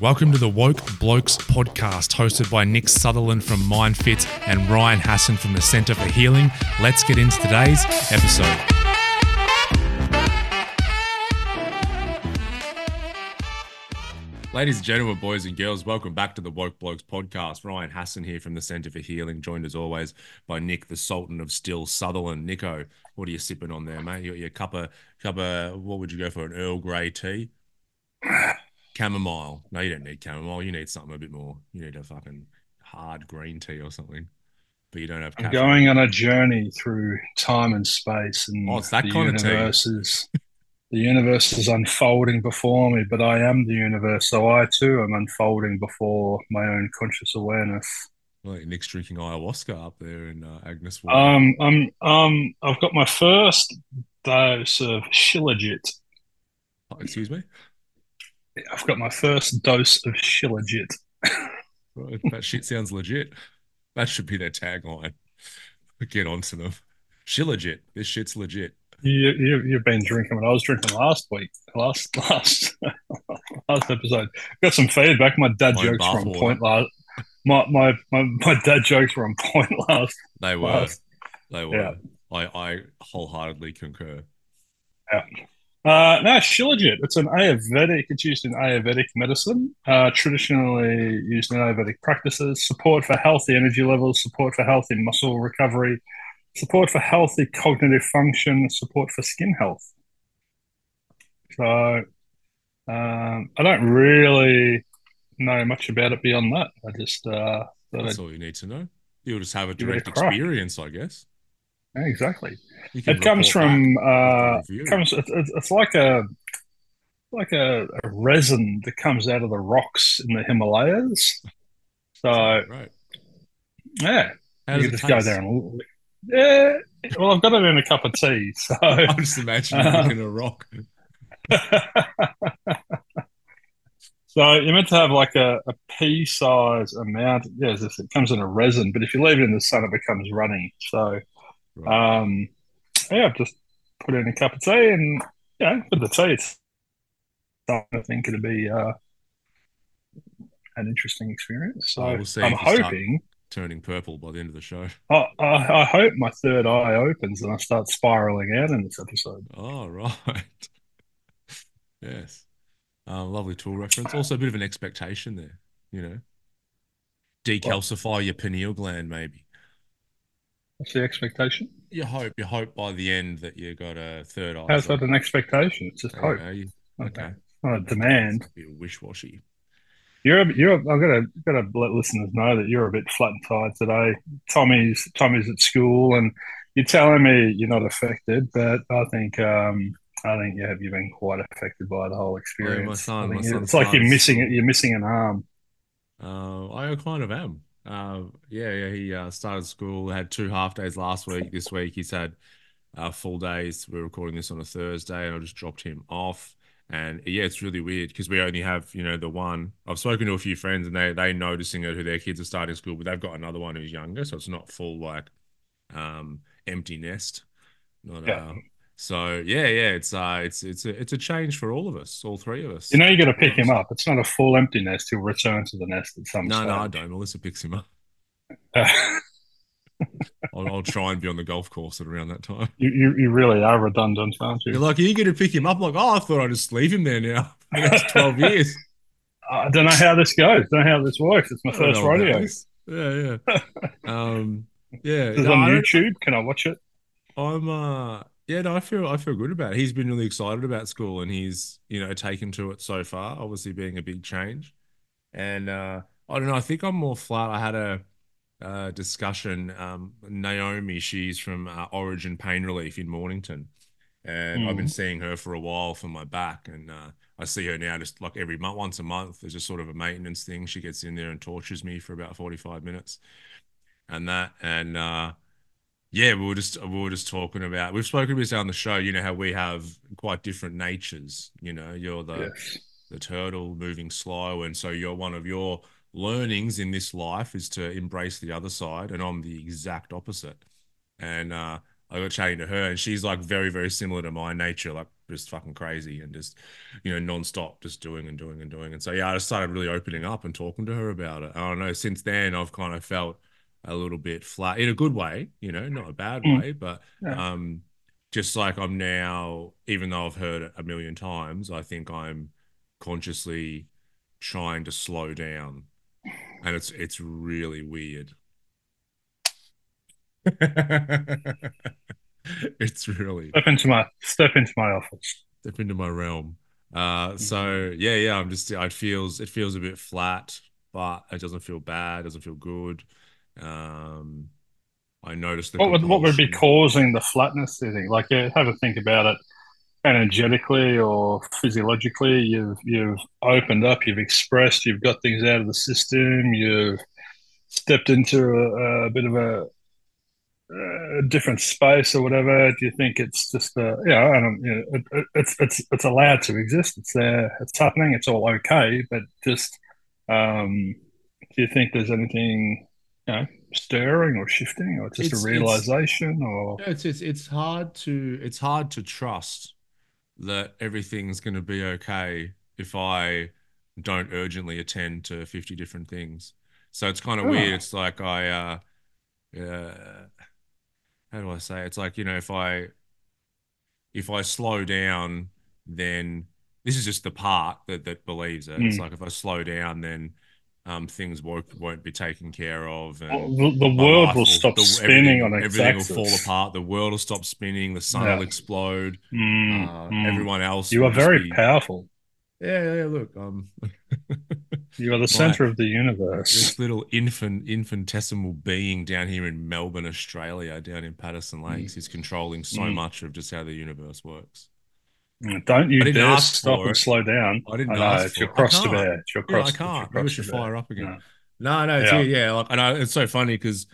Welcome to the Woke Blokes podcast, hosted by Nick Sutherland from MindFit and Ryan Hassan from the Centre for Healing. Let's get into today's episode. Ladies and gentlemen, boys and girls, welcome back to the Woke Blokes podcast. Ryan Hassan here from the Centre for Healing, joined as always by Nick, the Sultan of Still Sutherland. Nico, what are you sipping on there, mate? You got your cup of cup of what would you go for? An Earl Grey tea? Chamomile. No, you don't need chamomile. You need something a bit more. You need a fucking hard green tea or something. But you don't have. I'm going on a journey through time and space, and Oh, it's that the kind of tea. is the universe is unfolding before me. But I am the universe, so I too am unfolding before my own conscious awareness. Like Nick's drinking ayahuasca up there in uh, Agnes Water. Um, I'm um, I've got my first dose of Shilajit. Oh, excuse me. I've got my first dose of Shilajit. Right, That shit sounds legit. That should be their tagline. Get onto them. She legit. This shit's legit. You, you you've been drinking what I was drinking last week, last last last episode. Got some feedback. My dad Mine jokes were on point last. My, my my my dad jokes were on point last. They were. last. They were. Yeah. I, I wholeheartedly concur. Uh, no, Shilajit. It's an Ayurvedic. It's used in Ayurvedic medicine. Uh, traditionally used in Ayurvedic practices. Support for healthy energy levels. Support for healthy muscle recovery. Support for healthy cognitive function. Support for skin health. So, um, I don't really know much about it beyond that. I just uh, thought That's I'd- all you need to know. You'll just have a Give it a direct experience, I guess. Yeah, exactly. It comes from uh, with comes. It's, like a like a, a resin that comes out of the rocks in the Himalayas. So right. yeah, you it just taste? go there and yeah. Well, I've got it in a cup of tea, so I'm just imagining Uh, looking a rock. so you're meant to have like a, a pea size amount. Yeah, it comes in a resin, but if you leave it in the sun, it becomes runny. So. Um, yeah, I've just put in a cup of tea, and yeah, with the tea, it's I think it'll be uh, an interesting experience. So we'll see I'm you hoping. Turning purple by the end of the show. I, I, I hope my third eye opens and I start spiraling out in this episode. Oh, right. yes. Um, lovely tool reference. Also, a bit of an expectation there, you know. Decalcify your pineal gland, maybe. What's the expectation? You hope, you hope by the end that you got a third eye. How's that an expectation? It's just hope. Okay. you- Okay. okay. It's not a demand. Be a wish-washy. You're, a- you're. I've got to, got to let listeners know that you're a bit flat and tired today. Tommy's, Tommy's at school, and you're telling me you're not affected, but I think, um, I think you have. You've been quite affected by the whole experience. I think my son it's like you're missing it. You're missing an arm. Uh, I kind of am. Uh, yeah, yeah. He uh, started school. Had two half days last week. This week he's had uh, full days. We're recording this on a Thursday, and I just dropped him off. And yeah, it's really weird because we only have you know the one. I've spoken to a few friends, and they they noticing it who their kids are starting school, but they've got another one who's younger, so it's not full like um empty nest. Not Yeah. So yeah, yeah. It's uh, it's it's a it's a change for all of us, all three of us. You know, you got to pick him up. It's not a full empty nest. He'll return to the nest at some No, no, I don't. Melissa picks him up. Uh, I'll, I'll try and be on the golf course at around that time. you, you, you really are redundant, aren't you? You're like, are you going to pick him up? I'm like, oh, I thought I'd just leave him there now for the next 12 years. I don't know how this goes. Don't know how this works. It's my first rodeo. Yeah, yeah. Um, yeah. Is no, on I YouTube. Can I watch it? I'm uh yeah, no, I feel I feel good about it. He's been really excited about school and he's, you know, taken to it so far, obviously being a big change. And uh I don't know, I think I'm more flat. I had a uh discussion. Um Naomi, she's from uh, Origin Pain Relief in Mornington. And I've been Mhm. seeing her for a while for my back and uh I see her now just like every month, once a month. There's just sort of a maintenance thing. She gets in there and tortures me for about 45 minutes and that. And uh yeah, we were just we were just talking about we've spoken about this on the show, you know, how we have quite different natures. You know, you're the Yes. the turtle moving slow, and so you're one of your learnings in this life is to embrace the other side, and I'm the exact opposite. And uh I got chatting to her, and she's like very, very similar to my nature, like just fucking crazy and just, you know, nonstop, just doing and doing and doing. And so, yeah, I just started really opening up and talking to her about it. I don't know. Since then, I've kind of felt a little bit flat in a good way, you know, not a bad Mm. way, but Yeah. um, just like I'm now, even though I've heard it a million times, I think I'm consciously trying to slow down, and it's it's really weird. It's really Step into my step into my office. step into my realm. Uh, so yeah, yeah, I'm just it feels it feels a bit flat, but it doesn't feel bad, doesn't feel good. Um, I noticed the What would what would be causing the flatness? Do you think? Like, yeah, have a think about it energetically or physiologically. You've you've opened up, you've expressed, you've got things out of the system, you've stepped into a, a bit of a, a different space or whatever. Do you think it's just uh, yeah? I don't, you know, it, it, it's it's it's allowed to exist. It's there. It's happening. It's all okay. But just um, do you think there's anything you know stirring or shifting or just a It's it's realization or yeah, it's it's it's hard to it's hard to trust that everything's going to be okay if I don't urgently attend to 50 different things. So it's kind of weird. oh, It's like I uh, uh how do I say? It's like, you know, if I if I slow down, then this is just the part that that believes it. It's mm. like if I slow down, then um, things won't won't be taken care of, and the, the world will will stop the spinning everything on its everything will fall apart. The world will stop spinning. The sun Yeah. will explode. Mm, Uh, mm. everyone else You are very be powerful. yeah yeah. Look, um, You are the center of the universe. this little infant infinitesimal being down here in Melbourne, Australia, down in Patterson Lakes, is controlling so Mm. much of just how the universe works. Don't you dare stop and it. slow down. I didn't I know ask it's for your it. I cross to bear. It's your Yeah, I cross. It's your can't. Maybe I should fire up again. No. No, no, yeah, yeah. Like, I know it's so funny because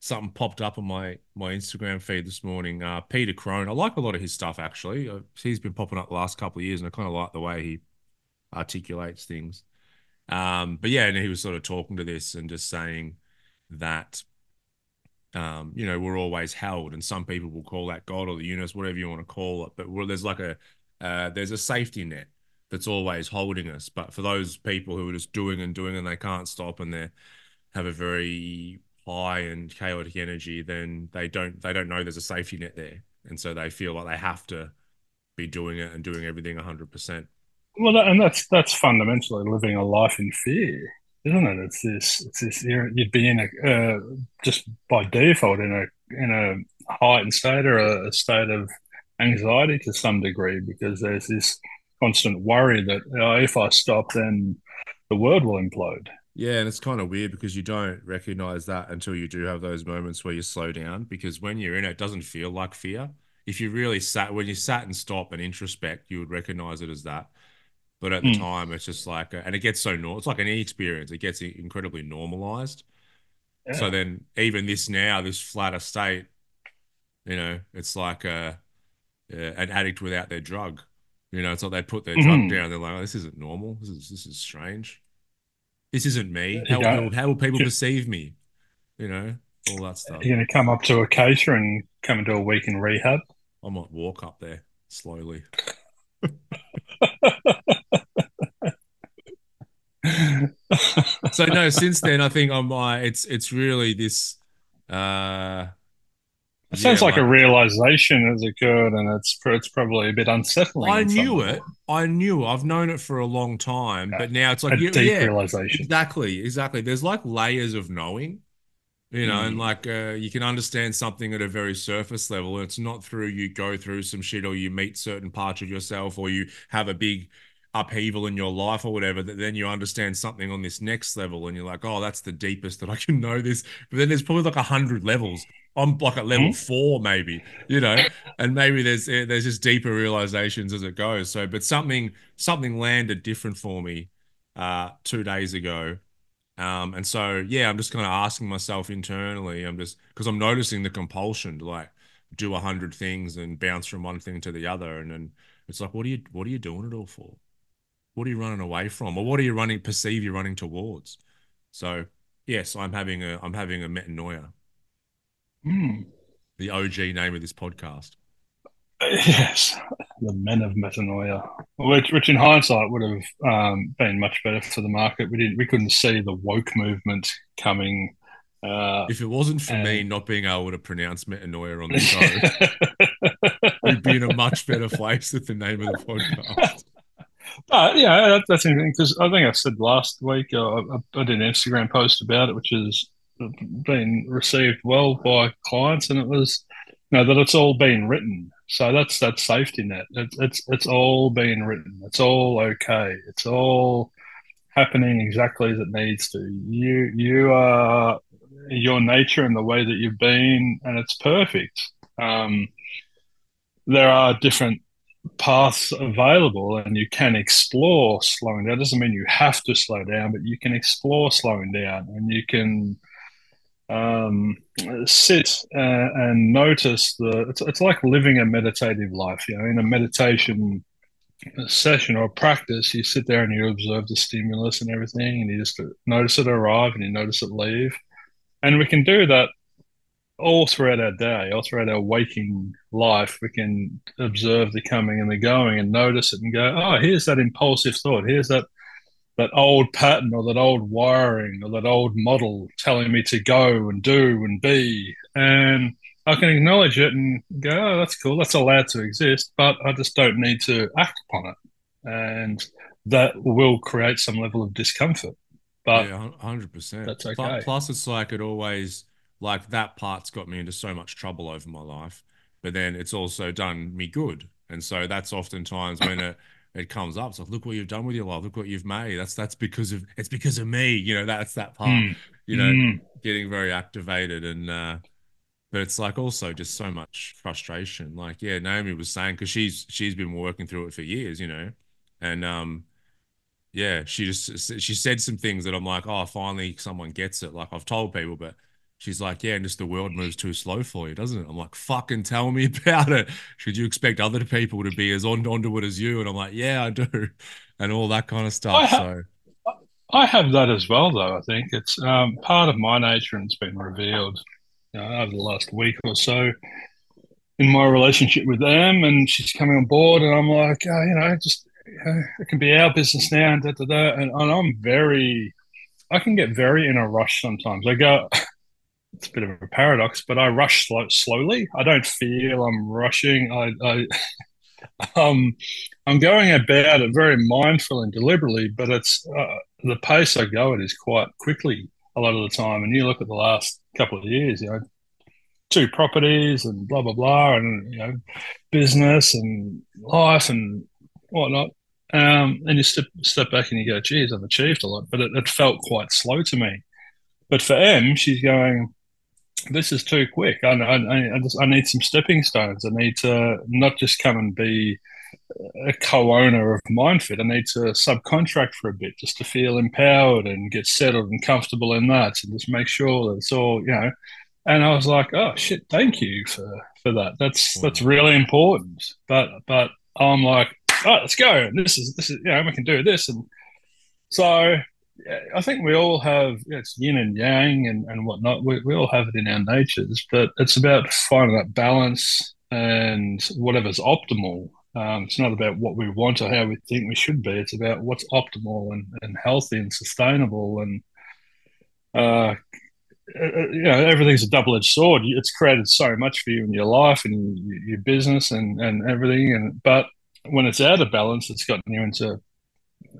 something popped up on my my Instagram feed this morning. Uh, Peter Crone. I like a lot of his stuff actually. Uh, he's been popping up the last couple of years, and I kind of like the way he articulates things. Um, but yeah, and he was sort of talking to this and just saying that um, you know, we're always held, and some people will call that God or the universe, whatever you want to call it. But there's like a uh, there's a safety net that's always holding us. But for those people who are just doing and doing and they can't stop and they have a very high and chaotic energy, then they don't they don't know there's a safety net there, and so they feel like they have to be doing it and doing everything 100%. Well, and that's that's fundamentally living a life in fear, isn't it? It's this. It's this. You're, you'd be in a uh, just by default in a in a heightened state or a, a state of anxiety to some degree because there's this constant worry that oh, if I stop, then the world will implode. Yeah, and it's kind of weird because you don't recognize that until you do have those moments where you slow down. Because when you're in it, it doesn't feel like fear. If you really sat, when you sat and stop and introspect, you would recognize it as that. But at the Mm. time, it's just like, and it gets so normal. It's like any experience, it gets incredibly normalized. So then, even this now, this flatter state, you know, it's like a, an addict without their drug. You know, it's like they put their drug Mhm. down. They're like, oh, this isn't normal. This is this is strange. This isn't me. You How people, how will people perceive me? You know, all that stuff. You're going to come up to Acacia and come into a week in rehab. I might walk up there slowly. So no, since then I think I'm uh, it's it's really this uh It yeah, sounds like a like realization has occurred, and it's it's probably a bit unsettling. I knew it. I knew. I've known it for a long time, but now it's like A yeah, deep yeah, realization. exactly, exactly. There's like layers of knowing, you know, and Mm. like uh, you can understand something at a very surface level. And It's not through you go through some shit or you meet certain parts of yourself or you have a big upheaval in your life or whatever that then you understand something on this next level and you're like, oh, that's the deepest that I can know this. But then there's probably like a hundred levels. I'm like at level Mm. four, maybe, you know, and maybe there's eh, there's just deeper realizations as it goes. So, but something something landed different for me uh two days ago um, and so, yeah, I'm just kind of asking myself internally. I'm just because I'm noticing the compulsion to like do a hundred things and bounce from one thing to the other, and then it's like, what are you, what are you doing it all for? What are you running away from, or what are you running perceive you're running towards? So, yes, I'm having a, I'm having a metanoia. Mm. the OG name of this podcast. Yes, the men of metanoia, which, which in hindsight would have um, been much better for the market. We didn't, we couldn't see the woke movement coming. Uh, if it wasn't for and... me not being able to pronounce metanoia on the show, we'd be in a much better place with the name of the podcast. But yeah, that, that's interesting because I think I said last week uh, I, I did an Instagram post about it, which has been received well by clients, and it was you know that it's all been written. So that's that safety net. It's it's it's all been written. It's all okay. It's all happening exactly as it needs to. You you are your nature and the way that you've been, and it's perfect. Um, there are different paths available and you can explore slowing down. Doesn't mean you have to slow down, but you can explore slowing down and you can um, sit uh, and notice the. It's, it's like living a meditative life. You know, in a meditation session or practice, you sit there and you observe the stimulus and everything, and you just notice it arrive and you notice it leave. And we can do that all throughout our day, all throughout our waking life, we can observe the coming and the going and notice it and go, oh, here's that impulsive thought. Here's that that old pattern or that old wiring or that old model telling me to go and do and be. And I can acknowledge it and go, oh, that's cool. That's allowed to exist, but I just don't need to act upon it. And that will create some level of discomfort. But yeah, 100%. That's okay. Plus, it's like it always like that part's got me into so much trouble over my life, but then it's also done me good. And so that's oftentimes when it it comes up. It's like, look what you've done with your life. Look what you've made. That's that's because of it's because of me. You know, that's that part. Mm. You know, mm. getting very activated and uh but it's like also just so much frustration. Like, yeah, Naomi was saying because she's she's been working through it for years, you know, and um, yeah, she just she said some things that I'm like, oh, finally someone gets it. Like I've told people, but She's like, yeah, and just the world moves too slow for you, doesn't it? I'm like, fucking tell me about it. Should you expect other people to be as on onto it as you? And I'm like, yeah, I do, and all that kind of stuff. I so I have that as well, though. I think it's um, part of my nature, and it's been revealed you know, over the last week or so in my relationship with them. And she's coming on board, and I'm like, oh, you know, just it can be our business now, and da da da. And, and I'm very, I can get very in a rush sometimes. I go it's a bit of a paradox, but I rush slow, slowly. I don't feel I'm rushing. I, I um, I'm going about it very mindful and deliberately, but it's uh, the pace I go at is quite quickly a lot of the time. And you look at the last couple of years, you know, two properties and blah blah blah, and you know, business and life and whatnot. Um, and you step step back and you go, "Geez, I've achieved a lot," but it, it felt quite slow to me. But for M, she's going, this is too quick. I, I, I, just, I need some stepping stones. I need to not just come and be a co-owner of MindFit. I need to subcontract for a bit just to feel empowered and get settled and comfortable in that, and just make sure that it's all you know. And I was like, oh shit, thank you for for that. That's hmm. that's really important. But but I'm like, oh, let's go. This is this is you know we can do this, and so I think we all have it's yin and yang and, and whatnot. We, we all have it in our natures, but it's about finding that balance and whatever's optimal. Um, it's not about what we want or how we think we should be. It's about what's optimal and, and healthy and sustainable. And uh, uh, uh you know, everything's a double-edged sword. It's created so much for you in your life and your, your business and, and everything. And but when it's out of balance, it's gotten you into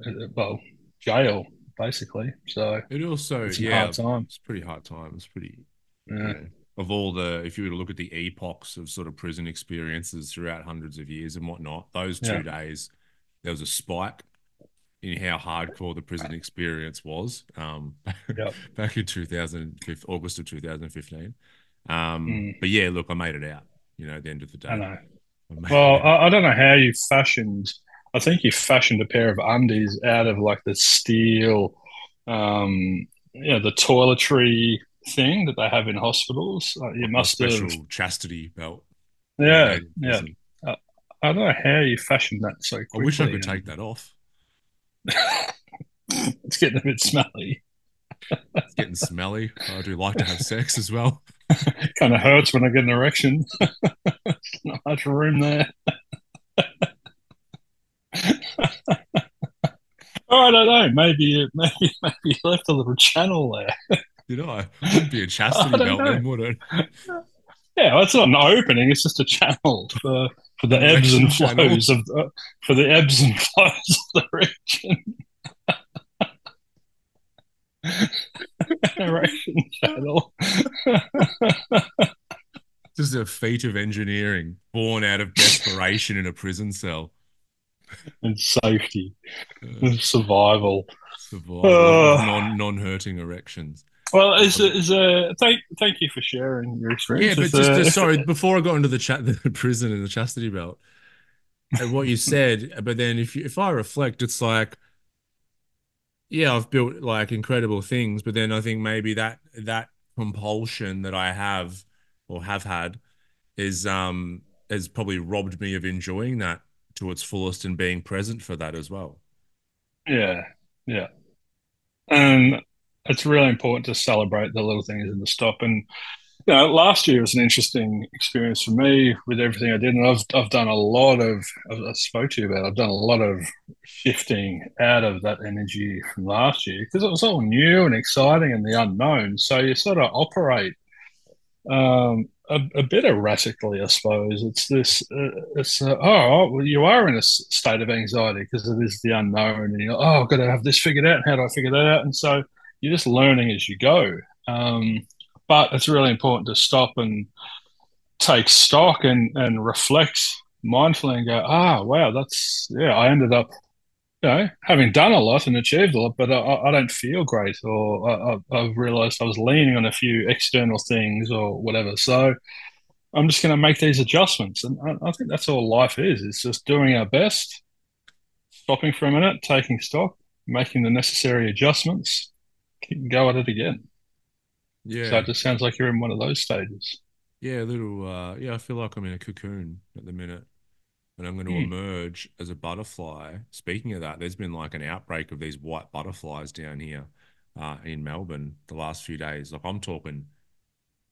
uh, well jail basically. So it also it's yeah, hard time. It's pretty hard time. It's pretty yeah. You know, of all the if you were to look at the epochs of sort of prison experiences throughout hundreds of years and whatnot, those two yeah. days there was a spike in how hardcore the prison experience was. Um, yep. back in 2015, August of 2015. Um, mm. but yeah, look, I made it out. You know, at the end of the day. I know. I well, I, I don't know how you fashioned I think he fashioned a pair of undies out of like the steel, um, you know, the toiletry thing that they have in hospitals. Uh, you must a special have chastity belt. Yeah, yeah. Uh, I don't know how you fashioned that so quickly. I wish I could take that off. it's getting a bit smelly. it's getting smelly. I do like to have sex as well. kind of hurts when I get an erection. Not much room there. Oh, I don't know. Maybe, maybe, maybe you left a little channel there. Did I? Wouldn't be a chastity belt then, would it? Yeah, well, it's not an opening. It's just a channel for for the ebbs and flows of the, for the ebbs and flows of the region. Erection channel. Just a feat of engineering born out of desperation in a prison cell. And safety, uh, and survival, survival, uh, non non hurting erections. Well, is is a thank thank you for sharing your experience. Yeah, but just, uh, sorry before I got into the chat, the prison and the chastity belt, and what you said. But then if you, if I reflect, it's like yeah, I've built like incredible things, but then I think maybe that that compulsion that I have or have had is um has probably robbed me of enjoying that to its fullest and being present for that as well. Yeah, yeah, and it's really important to celebrate the little things in the stop and you know, last year was an interesting experience for me with everything I did, and I've I've done a lot of I spoke to you about. I've done a lot of shifting out of that energy from last year because it was all new and exciting and the unknown. So you sort of operate um, a, a, bit erratically, I suppose. It's this. Uh, it's uh, oh, well, you are in a state of anxiety because it is the unknown, and you're oh, I've got to have this figured out. How do I figure that out? And so you're just learning as you go. Um, but it's really important to stop and take stock and, and reflect mindfully and go, ah, wow, that's, yeah, I ended up, you know, having done a lot and achieved a lot, but I, I don't feel great. Or I, have realized I was leaning on a few external things or whatever. So I'm just going to make these adjustments. And I, I think that's all life is. It's just doing our best, stopping for a minute, taking stock, making the necessary adjustments, go at it again. Yeah. So it just sounds like you're in one of those stages. Yeah, a little. Uh, yeah, I feel like I'm in a cocoon at the minute, and I'm going to mm. emerge as a butterfly. Speaking of that, there's been like an outbreak of these white butterflies down here uh, in Melbourne the last few days. Like I'm talking,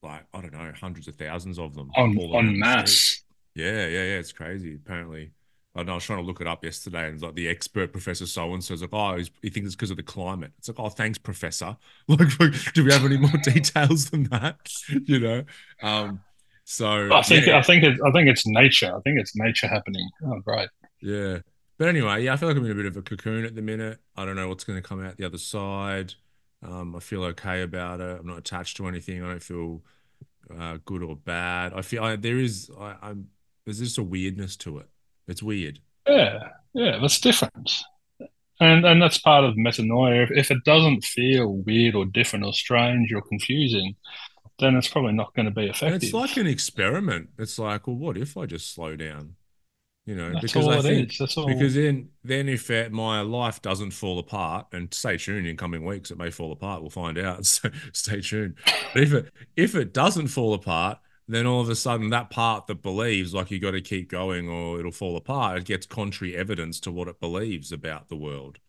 like I don't know, hundreds of thousands of them on on mass. Yeah, yeah, yeah. It's crazy. Apparently, I know, I was trying to look it up yesterday, and like the expert professor so and so is like, oh, he thinks it's because of the climate. It's like, oh, thanks, professor. Like, do we have any more details than that? You know, um, so I think yeah. I think it, I think it's nature. I think it's nature happening. Oh, great. Yeah, but anyway, yeah, I feel like I'm in a bit of a cocoon at the minute. I don't know what's going to come out the other side. Um, I feel okay about it. I'm not attached to anything. I don't feel uh, good or bad. I feel I, there is I, I'm there's just a weirdness to it it's weird. Yeah, yeah, that's different. And and that's part of metanoia. If, if it doesn't feel weird or different or strange or confusing, then it's probably not going to be effective. And it's like an experiment. It's like, well, what if I just slow down? You know, That's because I think because then then if it, my life doesn't fall apart, and stay tuned in coming weeks, it may fall apart. We'll find out. So stay tuned. But if it if it doesn't fall apart, then all of a sudden that part that believes like you got to keep going or it'll fall apart it gets contrary evidence to what it believes about the world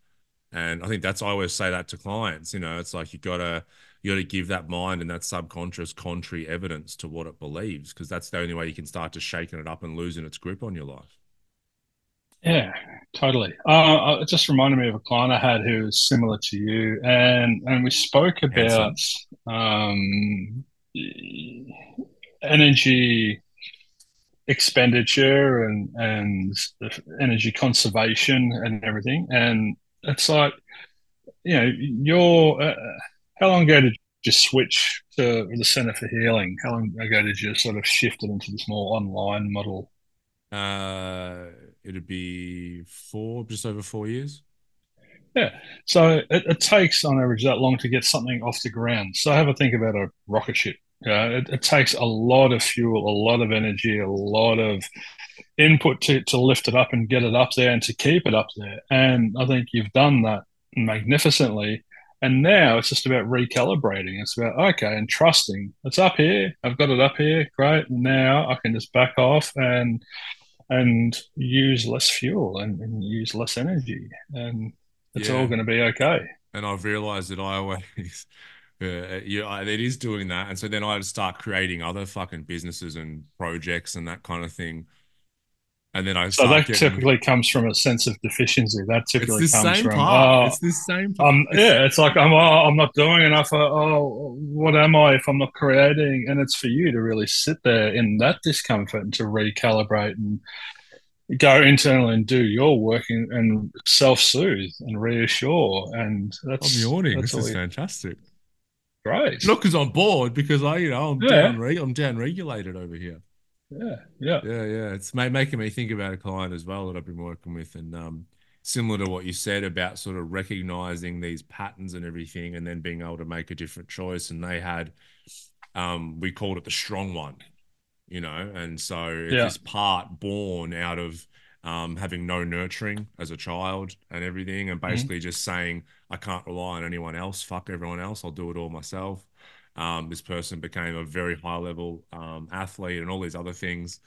and i think that's i always say that to clients you know it's like you gotta you gotta give that mind and that subconscious contrary evidence to what it believes because that's the only way you can start to shaking it up and losing its grip on your life yeah, totally. Uh, it just reminded me of a client I had who was similar to you, and and we spoke about um, energy expenditure and and energy conservation and everything. And it's like, you know, you're uh, how long ago did you switch to the Center for Healing? How long ago did you sort of shift it into this more online model? Uh, it'd be four, just over four years. Yeah. So it, it, takes on average that long to get something off the ground. So have a think about a rocket ship. Yeah, it, it, takes a lot of fuel, a lot of energy, a lot of input to, to lift it up and get it up there and to keep it up there. And I think you've done that magnificently. And now it's just about recalibrating. It's about, okay, and trusting. It's up here. I've got it up here. Great. Now I can just back off and and use less fuel and, and use less energy. And it's yeah. all going to be okay. And I've realized that I always Yeah, it is doing that, and so then I'd start creating other fucking businesses and projects and that kind of thing. And then I so that getting, typically comes from a sense of deficiency. That typically it's the comes same from part. oh, it's the same. Part. Um, yeah, it's like I'm oh, I'm not doing enough. Oh, what am I if I'm not creating? And it's for you to really sit there in that discomfort and to recalibrate and go internally and do your work and, and self-soothe and reassure. And that's I'm yawning. That's this is fantastic. Great. Not because I'm bored, because I, you know, I'm yeah. down, I'm down regulated over here. Yeah, yeah, yeah, yeah. It's making me think about a client as well that I've been working with, and um, similar to what you said about sort of recognizing these patterns and everything, and then being able to make a different choice. And they had, um, we called it the strong one, you know, and so yeah. this part born out of um, having no nurturing as a child and everything, and mm-hmm. basically mm-hmm. just saying, I can't rely on anyone else. Fuck everyone else. I'll do it all myself. Um, this person became a very high level um, athlete and all these other things.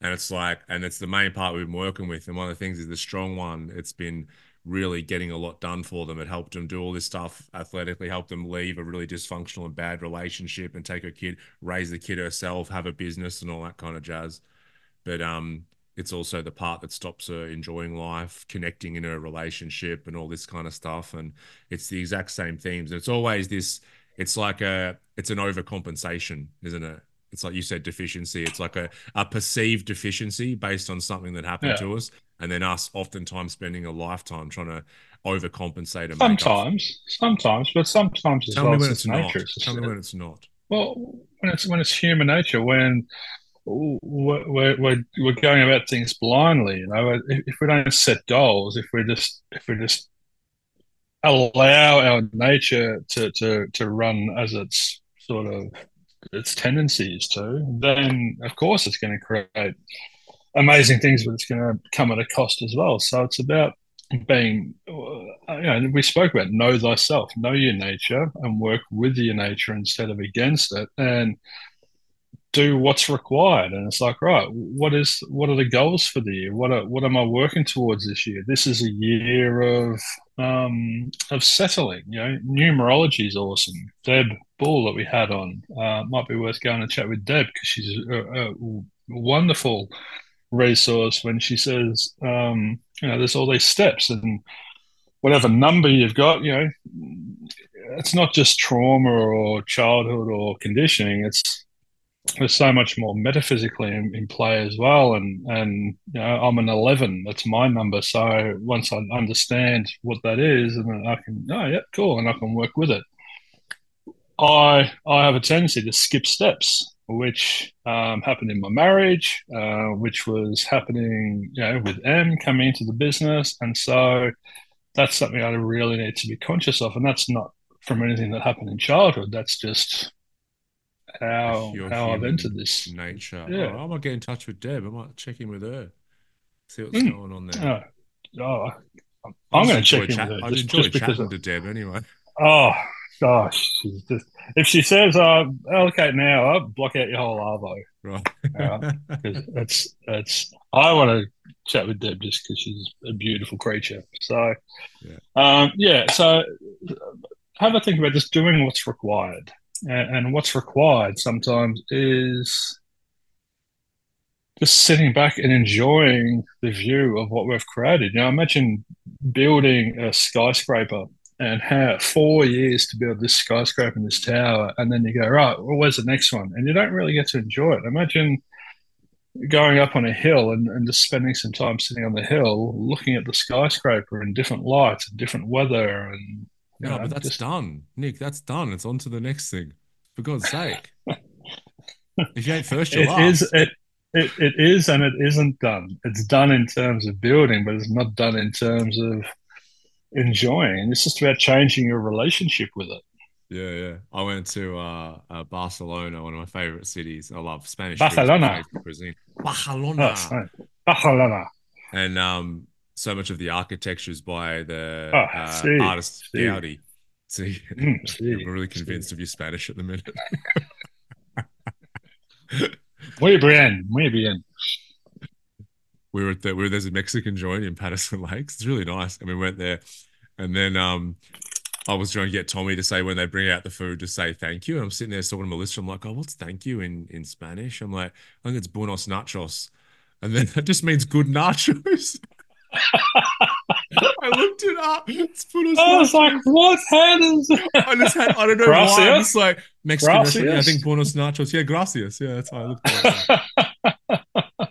And it's like, and it's the main part we've been working with. And one of the things is the strong one. It's been really getting a lot done for them. It helped them do all this stuff athletically, helped them leave a really dysfunctional and bad relationship and take a kid, raise the kid herself, have a business and all that kind of jazz. But um, it's also the part that stops her enjoying life, connecting in her relationship, and all this kind of stuff. And it's the exact same themes. And it's always this. It's like a. It's an overcompensation, isn't it? It's like you said, deficiency. It's like a, a perceived deficiency based on something that happened yeah. to us, and then us oftentimes spending a lifetime trying to overcompensate. sometimes, sometimes, but sometimes Tell well, me when it's, it's nature. not. Tell me when it's not. Well, when it's when it's human nature, when we're, we're, we're going about things blindly. You know, if, if we don't set goals, if we just if we just allow our nature to to to run as its sort of its tendencies to, then of course it's going to create amazing things, but it's going to come at a cost as well. So it's about being, uh, you know, we spoke about know thyself, know your nature, and work with your nature instead of against it, and do what's required. And it's like right what is what are the goals for the year? What are, what am i working towards this year? This is a year of um of settling you know numerology is awesome. Deb Ball that we had on uh, might be worth going and chat with deb because she's a, a, wonderful resource when she says um you know there's all these steps and whatever number you've got you know it's not just trauma or childhood or conditioning it's there's so much more metaphysically in, in, play as well. And and you know, I'm an eleven. That's my number. So once I understand what that is, and I can, oh yeah, cool, and I can work with it. I I have a tendency to skip steps, which um, happened in my marriage, uh, which was happening, you know, with M coming into the business, and so that's something I really need to be conscious of. And that's not from anything that happened in childhood. That's just how how I've entered this nature. Yeah, oh, I might get in touch with Deb. I might check in with her, see what's mm. going on there. Oh, oh I'm, I'm going to check in chat- with her. I'd just, enjoy just chatting of, to Deb anyway. Oh gosh, she's just, if she says uh, allocate now, I'll block out your whole arvo. Right, because it's it's. I want to chat with Deb just because she's a beautiful creature. So, yeah. Um, yeah. So have a think about just doing what's required and what's required sometimes is just sitting back and enjoying the view of what we've created. Now, imagine building a skyscraper and have four years to build this skyscraper and this tower, and then you go, right, well, where's the next one? And you don't really get to enjoy it. Imagine going up on a hill and, and just spending some time sitting on the hill, looking at the skyscraper in different lights and different weather and no, yeah, but that's just... done, Nick. That's done. It's on to the next thing. For God's sake. if you ain't first, you're it last. Is, it, it, it is and it isn't done. It's done in terms of building, but it's not done in terms of enjoying. It's just about changing your relationship with it. Yeah, yeah. I went to uh, uh, Barcelona, one of my favorite cities. I love Spanish Barcelona. cuisine. Barcelona. Oh, Barcelona. And um, so much of the architecture is by the oh, uh, see, artist see. Gaudi. See, mm, see, I'm really convinced see. of your Spanish at the minute. muy bien, muy bien. We were at the, we were, there's a Mexican joint in Patterson Lakes. It's really nice, and we went there, and then um, I was trying to get Tommy to say when they bring out the food to say thank you. And I'm sitting there talking to Melissa. I'm like, oh, what's thank you in, in Spanish? I'm like, I think it's buenos nachos. And then that just means good nachos. I looked it up. It's I was like, what? How does I just had, I don't know Gracias? why. I'm just like Mexican Gracias? restaurant. I think buenos nachos. Yeah, gracias. Yeah, that's how I looked at it.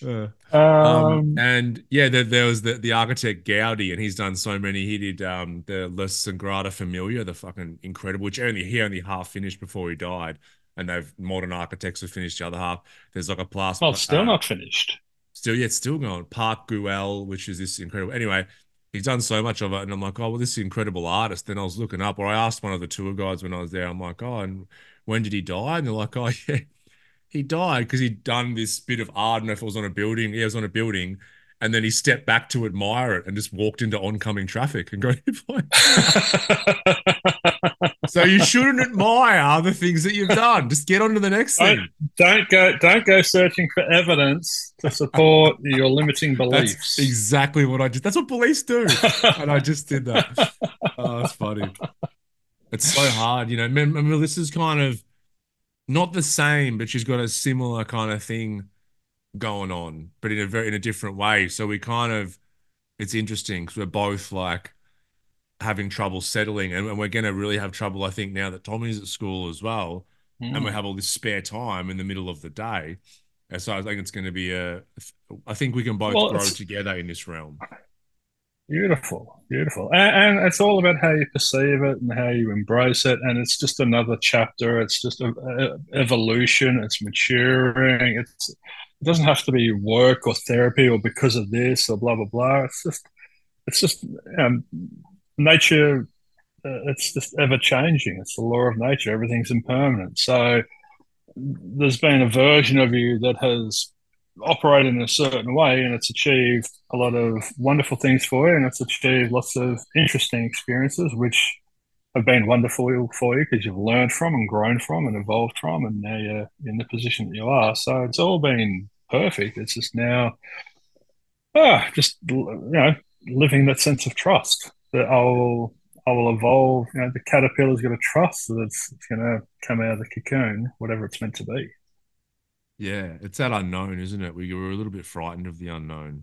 Yeah. um, Um, and yeah, there, there was the, the architect Gaudi, and he's done so many. He did um, the La Sagrada Familia, the fucking incredible, which only he only half finished before he died. And they've modern architects have finished the other half. There's like a plaster. well, it's still uh, not finished. Still, yeah, it's still going. Park Güell, which is this incredible. Anyway, he's done so much of it, and I'm like, oh well, this is an incredible artist. Then I was looking up, or I asked one of the tour guides when I was there. I'm like, oh, and when did he die? And they're like, oh yeah, he died because he'd done this bit of art. I don't know if it was on a building. Yeah, it was on a building. And then he stepped back to admire it and just walked into oncoming traffic and go, so you shouldn't admire the things that you've done. Just get on to the next thing. don't go don't go searching for evidence support your limiting That's beliefs. exactly what I did. That's what police do. and I just did that. Oh, that's funny. It's so hard, you know. Melissa's kind of not the same, but she's got a similar kind of thing going on, but in a very in a different way. So we kind of, it's interesting because we're both like having trouble settling, and, and we're going to really have trouble, I think, now that Tommy's at school as well, and we Mm. have all this spare time in the middle of the day. And so I think it's going to be a. I think we can both Well, grow together in this realm. Beautiful, beautiful, and, and it's all about how you perceive it and how you embrace it. And it's just another chapter. It's just a, a- evolution. It's maturing. It's it doesn't have to be work or therapy or because of this or blah blah blah. It's just it's just um, nature. Uh, it's just ever changing. It's the law of nature. Everything's impermanent. So there's been a version of you that has operated in a certain way and it's achieved a lot of wonderful things for you and it's achieved lots of interesting experiences which have been wonderful for you because you've learned from and grown from and evolved from and now you're in the position that you are. So it's all been perfect. It's just now ah just you know living that sense of trust that I'll I will evolve you know the caterpillar's got to trust that it's, it's going to come out of the cocoon whatever it's meant to be Yeah, it's that unknown, isn't it? We were a little bit frightened of the unknown.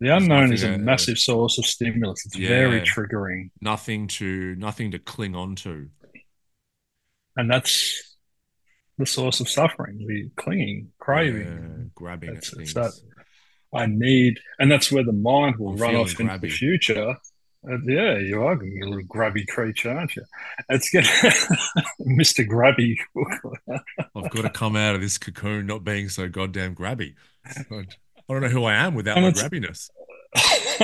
The unknown is a uh, massive source of stimulus. It's Yeah. very triggering, Nothing to nothing to cling on to. and that's the source of suffering. We clinging, craving. Yeah, grabbing It's- it's that- I need, and that's where the mind will I'm run off into the future. Uh, yeah, you are you little grabby creature, aren't you? It's good, Mister Grabby. I've got to come out of this cocoon not being so goddamn grabby. I don't know who I am without And my grabbiness.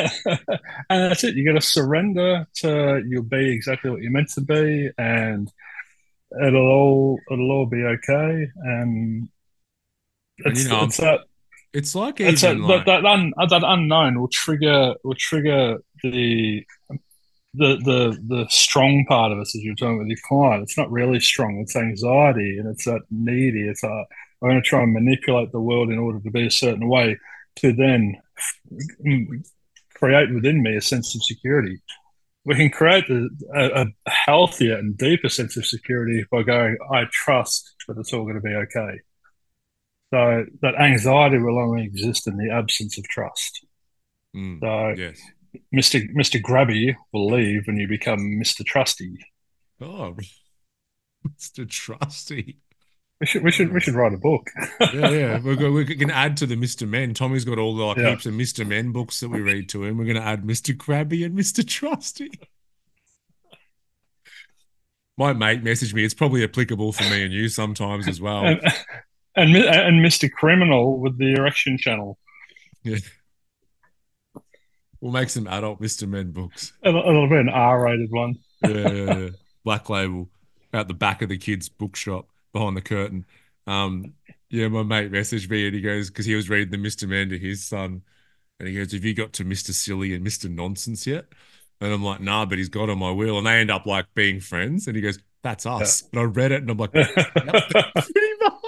and that's it. You got to surrender to you'll be exactly what you're meant to be, and it'll all it'll all be okay. And it's, you know, it's that It's like it's even that, like that, that, un, that unknown will trigger will trigger the the the the strong part of us as you're talking with your client. It's not really strong. It's anxiety and it's that needy. It's uh, I'm going to try and manipulate the world in order to be a certain way to then create within me a sense of security. We can create the, a, a healthier and deeper sense of security by going, I trust that it's all going to be okay. So that anxiety will only exist in the absence of trust. Mm, So yes. Mr. Mr. Grabby will leave and you become Mr. Trusty. Oh, Mr. Trusty. We should we should we should write a book. Yeah, yeah. We're go, we can add to the Mr. Men. Tommy's got all the like Yeah. heaps of Mr. Men books that we read to him. We're going to add Mr. Grabby and Mr. Trusty. My mate messaged me. It's probably applicable for me and you sometimes as well. and, and and Mr. Criminal with the erection channel. We'll make some adult Mr. Men books. It'll, it'll be an R-rated one. Yeah, yeah, yeah. Black label out the back of the kids' bookshop behind the curtain. Um, yeah, my mate messaged me and he goes, because he was reading the Mr. Men to his son, and he goes, Have you got to Mr. Silly and Mr. Nonsense yet? And I'm like, Nah, but he's got on my wheel. And they end up like being friends. And he goes, That's us. And I read it and I'm like, Pretty much.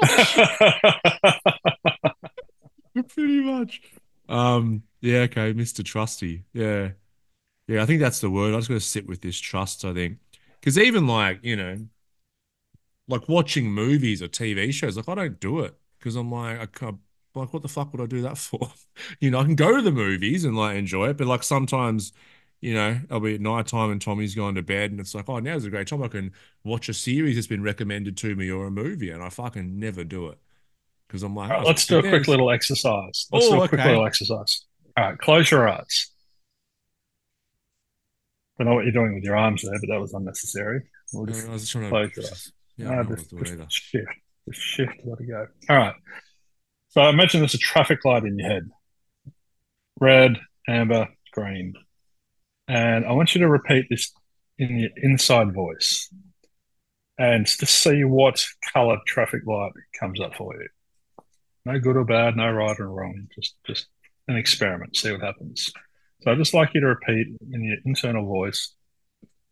Pretty much. Um, yeah, okay, Mr. Trusty. Yeah. Yeah, I think that's the word. I just got to sit with this trust, I think. Because even like, you know, like watching movies or TV shows, like I don't do it because I'm like, I can't, like, what the fuck would I do that for? you know, I can go to the movies and like enjoy it, but like sometimes, you know, I'll be at night time and Tommy's gone to bed and it's like, oh, now's a great time. I can watch a series that's been recommended to me or a movie, and I fucking never do it because I'm like, right, oh, let's do a quick little exercise. Let's Oh, do a quick okay. little exercise. All right, close your eyes. I Don't know what you're doing with your arms there, but that was unnecessary. We'll just I was just trying to. close your eyes. Yeah, Ah, I don't know what I was just, just shift. Just shift. Let it go. All right. So I mentioned there's a traffic light in your head. Red, amber, green. And I want you to repeat this in your inside voice. And just see what color traffic light comes up for you. No good or bad, no right or wrong. Just just an experiment. See what happens. So I'd just like you to repeat in your internal voice.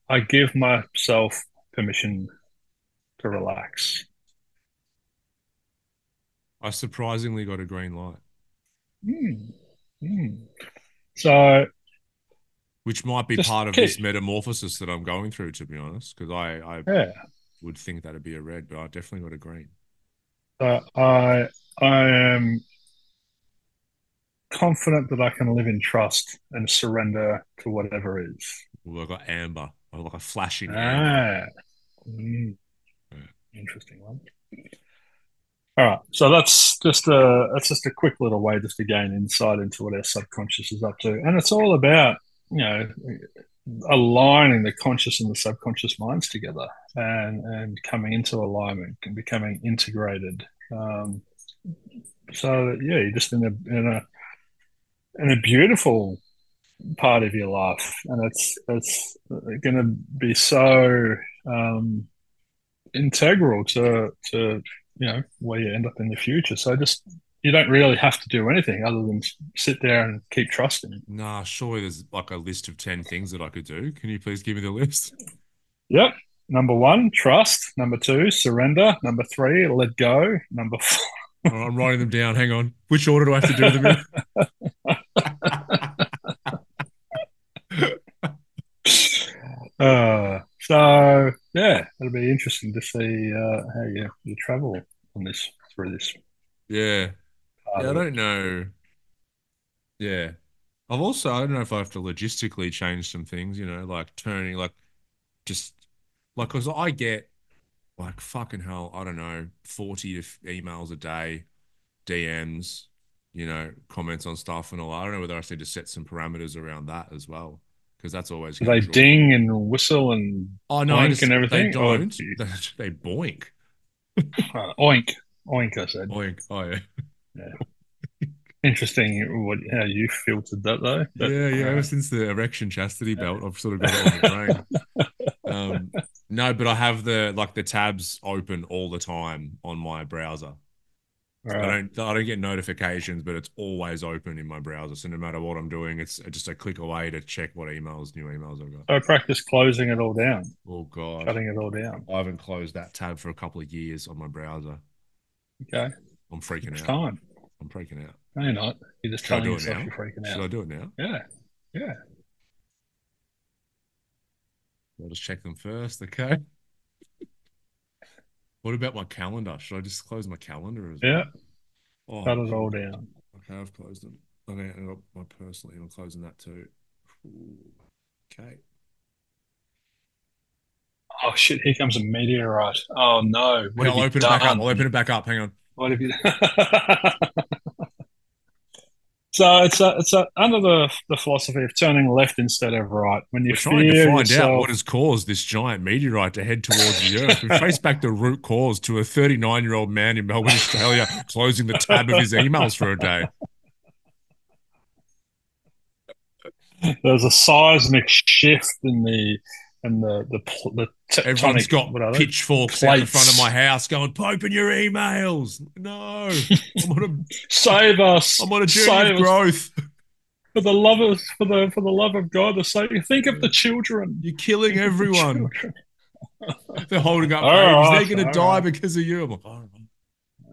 I give myself permission to relax. I surprisingly got a green light, Mm. Mm. So which might be part of keep- this metamorphosis that I'm going through, to be honest. Because I, I yeah, would think that'd be a red, but I definitely got a green. so I I am confident that I can live in trust and surrender to whatever is. Well, I got amber, I like a flashing amber. Ah, Mm. Yeah. interesting one. All right, so that's just a that's just a quick little way just to gain insight into what our subconscious is up to, and it's all about you know aligning the conscious and the subconscious minds together, and and coming into alignment and becoming integrated. Um, so yeah, you're just in a in a in a beautiful part of your life, and it's it's going to be so um, integral to to you know where you end up in the future. So just you don't really have to do anything other than sit there and keep trusting. Nah, surely there's like a list of 10 things that I could do. Can you please give me the list? Yep. Number one, trust. Number two, surrender. Number three, let go. Number four, All right, I'm writing them down. Hang on. Which order do I have to do them in? Uh, so yeah, it'll be interesting to see uh, how you, you travel on this through this. Yeah. Yeah, I don't know. Yeah. I've also, I don't know if I have to logistically change some things, you know, like turning, like just like, because I get like fucking hell, I don't know, 40 f- emails a day, DMs, you know, comments on stuff and all. I don't know whether I need to set some parameters around that as well, because that's always they ding and whistle and Oh, no, just, and they everything, or don't. do They, they boink. uh, oink oink? I said. Boink. Oh, yeah. Interesting. What how you filtered that though? But, yeah, yeah. uh, Ever since the erection chastity belt, I've sort of got it on the brain. Um, no, but I have the like the tabs open all the time on my browser. I right. don't I don't get notifications, but it's always open in my browser. So no matter what I'm doing, it's just a click away to check what emails, new emails I've got. So I practice closing it all down, Oh God, shutting it all down. I haven't closed that tab for a couple of years on my browser. Okay, I'm freaking it's out. time. I'm freaking out. No, you're not. You're just Should I telling do it yourself now? you're freaking Should. I do it now? Yeah, yeah. I'll just check them first. Okay. What about my calendar? Should I just close my calendar as well? Yeah, Oh, shut it all down. Okay, I've closed them. Okay, I got my personal email closing that too. Okay. Oh shit! Here comes a meteorite. Oh no! What I'll you open it back up. I'll open it back up. Hang on. What have you? so it's a, it's a, under the the philosophy of turning left instead of right. When you We're trying to find yourself, out what has caused this giant meteorite to head towards the Earth. We trace back the root cause to a 39 year old man in Melbourne, Australia, closing the tab of his emails for a day. there's a seismic shift in the and the the the tectonic. Everyone's got pitchforks out in front of my house going, open your emails. No, I'm on a, Save us! I'm on a journey Save of us. growth. for the love of for the for the love of God. The sake. Think of the children. You're killing of the everyone. They're holding up All right, They're going to die right. because of you. I'm like, "Oh,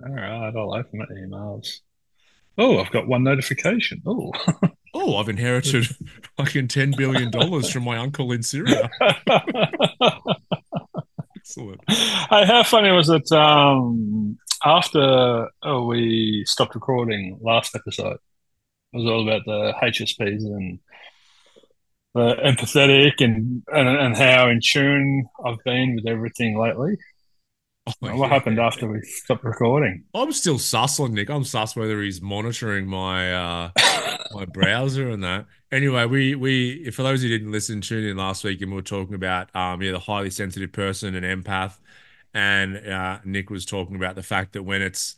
All right, I'll open my emails. Oh, I've got one notification. Oh, Oh, I've inherited fucking ten billion dollars from my uncle in Syria. Excellent. Hey, how funny was it? Um, after oh, we stopped recording last episode, it was all about the HSPs and the empathetic and, and and how in tune I've been with everything lately. Oh, what yeah, happened after we stopped recording? I'm still sus on Nick. I'm sus whether he's monitoring my uh, my browser and that. Anyway, we we for those who didn't listen, tune in last week and we were talking about um yeah the highly sensitive person and empath, and uh, Nick was talking about the fact that when it's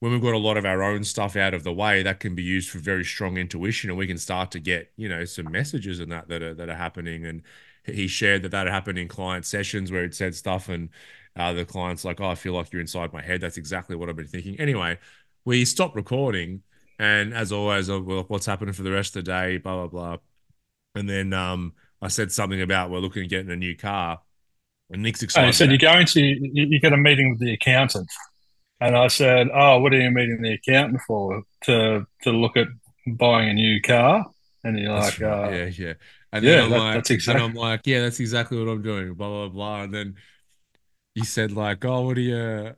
when we've got a lot of our own stuff out of the way, that can be used for very strong intuition, and we can start to get you know some messages and that that are that are happening. And he shared that that happened in client sessions where it said stuff and uh, the client's like, oh, I feel like you're inside my head. That's exactly what I've been thinking. Anyway, we stopped recording. And as always, oh, well, what's happening for the rest of the day, blah, blah, blah. And then um, I said something about we're looking at getting a new car. And Nick's excited. Oh, said you're going to, you get a meeting with the accountant. And I said, oh, what are you meeting the accountant for? To, to look at buying a new car? And you're like, right. uh, yeah, yeah. And yeah, that, like, that's exactly. And I'm like, yeah, that's exactly what I'm doing. Blah blah blah. And then he said like, "Oh, what are you,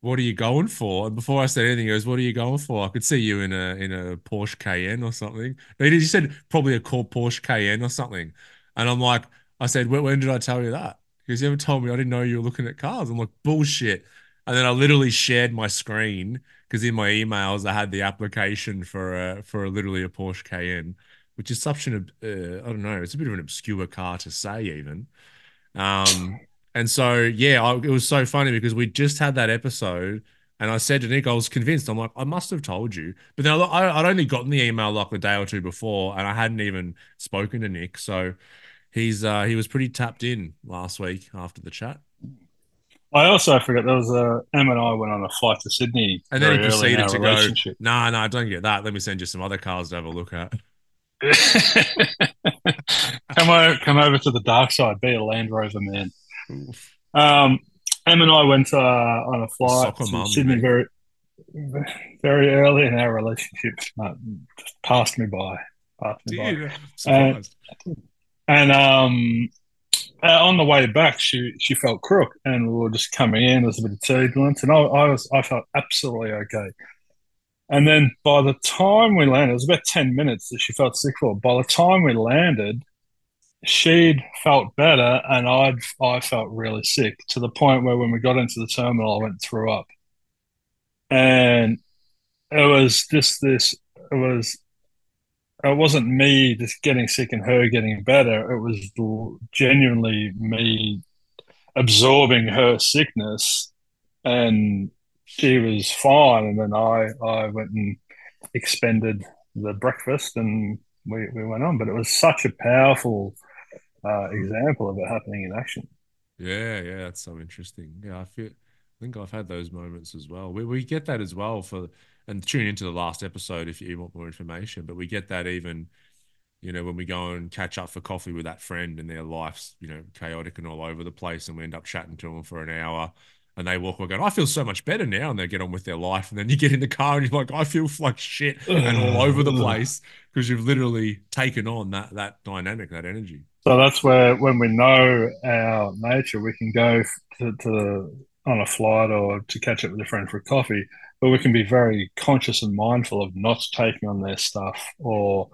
what are you going for?" And before I said anything, he goes, "What are you going for?" I could see you in a in a Porsche Cayenne or something. He, said probably a core Porsche Cayenne or something, and I'm like, I said, when, when did I tell you that? Because you ever told me I didn't know you were looking at cars. I'm like, bullshit. And then I literally shared my screen because in my emails I had the application for a for a, literally a Porsche Cayenne, which is such an uh, I don't know, it's a bit of an obscure car to say even. Um, and so, yeah, I, it was so funny because we just had that episode, and I said to Nick, I was convinced. I'm like, I must have told you, but then I, I'd only gotten the email like a day or two before, and I hadn't even spoken to Nick. So he's uh, he was pretty tapped in last week after the chat. I also forgot there was a Em and I went on a flight to Sydney, and then he proceeded to go. No, nah, no, nah, don't get that. Let me send you some other cars to have a look at. come over, come over to the dark side. Be a Land Rover man. Um, Em and I went uh, on a flight to mom, Sydney very, very early in our relationship. Uh, just passed me by. Passed me Dude, by. And, and um, uh, on the way back, she she felt crook, and we were just coming in. There was a bit of turbulence, and I, I was I felt absolutely okay. And then by the time we landed, it was about ten minutes that she felt sick for. By the time we landed, she'd felt better and I'd I felt really sick to the point where when we got into the terminal I went threw up. And it was just this it was it wasn't me just getting sick and her getting better. It was genuinely me absorbing her sickness and she was fine and then I I went and expended the breakfast and we, we went on. But it was such a powerful uh, example of it happening in action. Yeah, yeah, that's so interesting. Yeah, I feel. I think I've had those moments as well. We we get that as well for and tune into the last episode if you want more information. But we get that even, you know, when we go and catch up for coffee with that friend and their life's you know chaotic and all over the place, and we end up chatting to them for an hour. And they walk away going, I feel so much better now. And they get on with their life. And then you get in the car and you're like, I feel like shit and all over the place because you've literally taken on that that dynamic, that energy. So that's where, when we know our nature, we can go to, to on a flight or to catch up with a friend for a coffee, but we can be very conscious and mindful of not taking on their stuff or,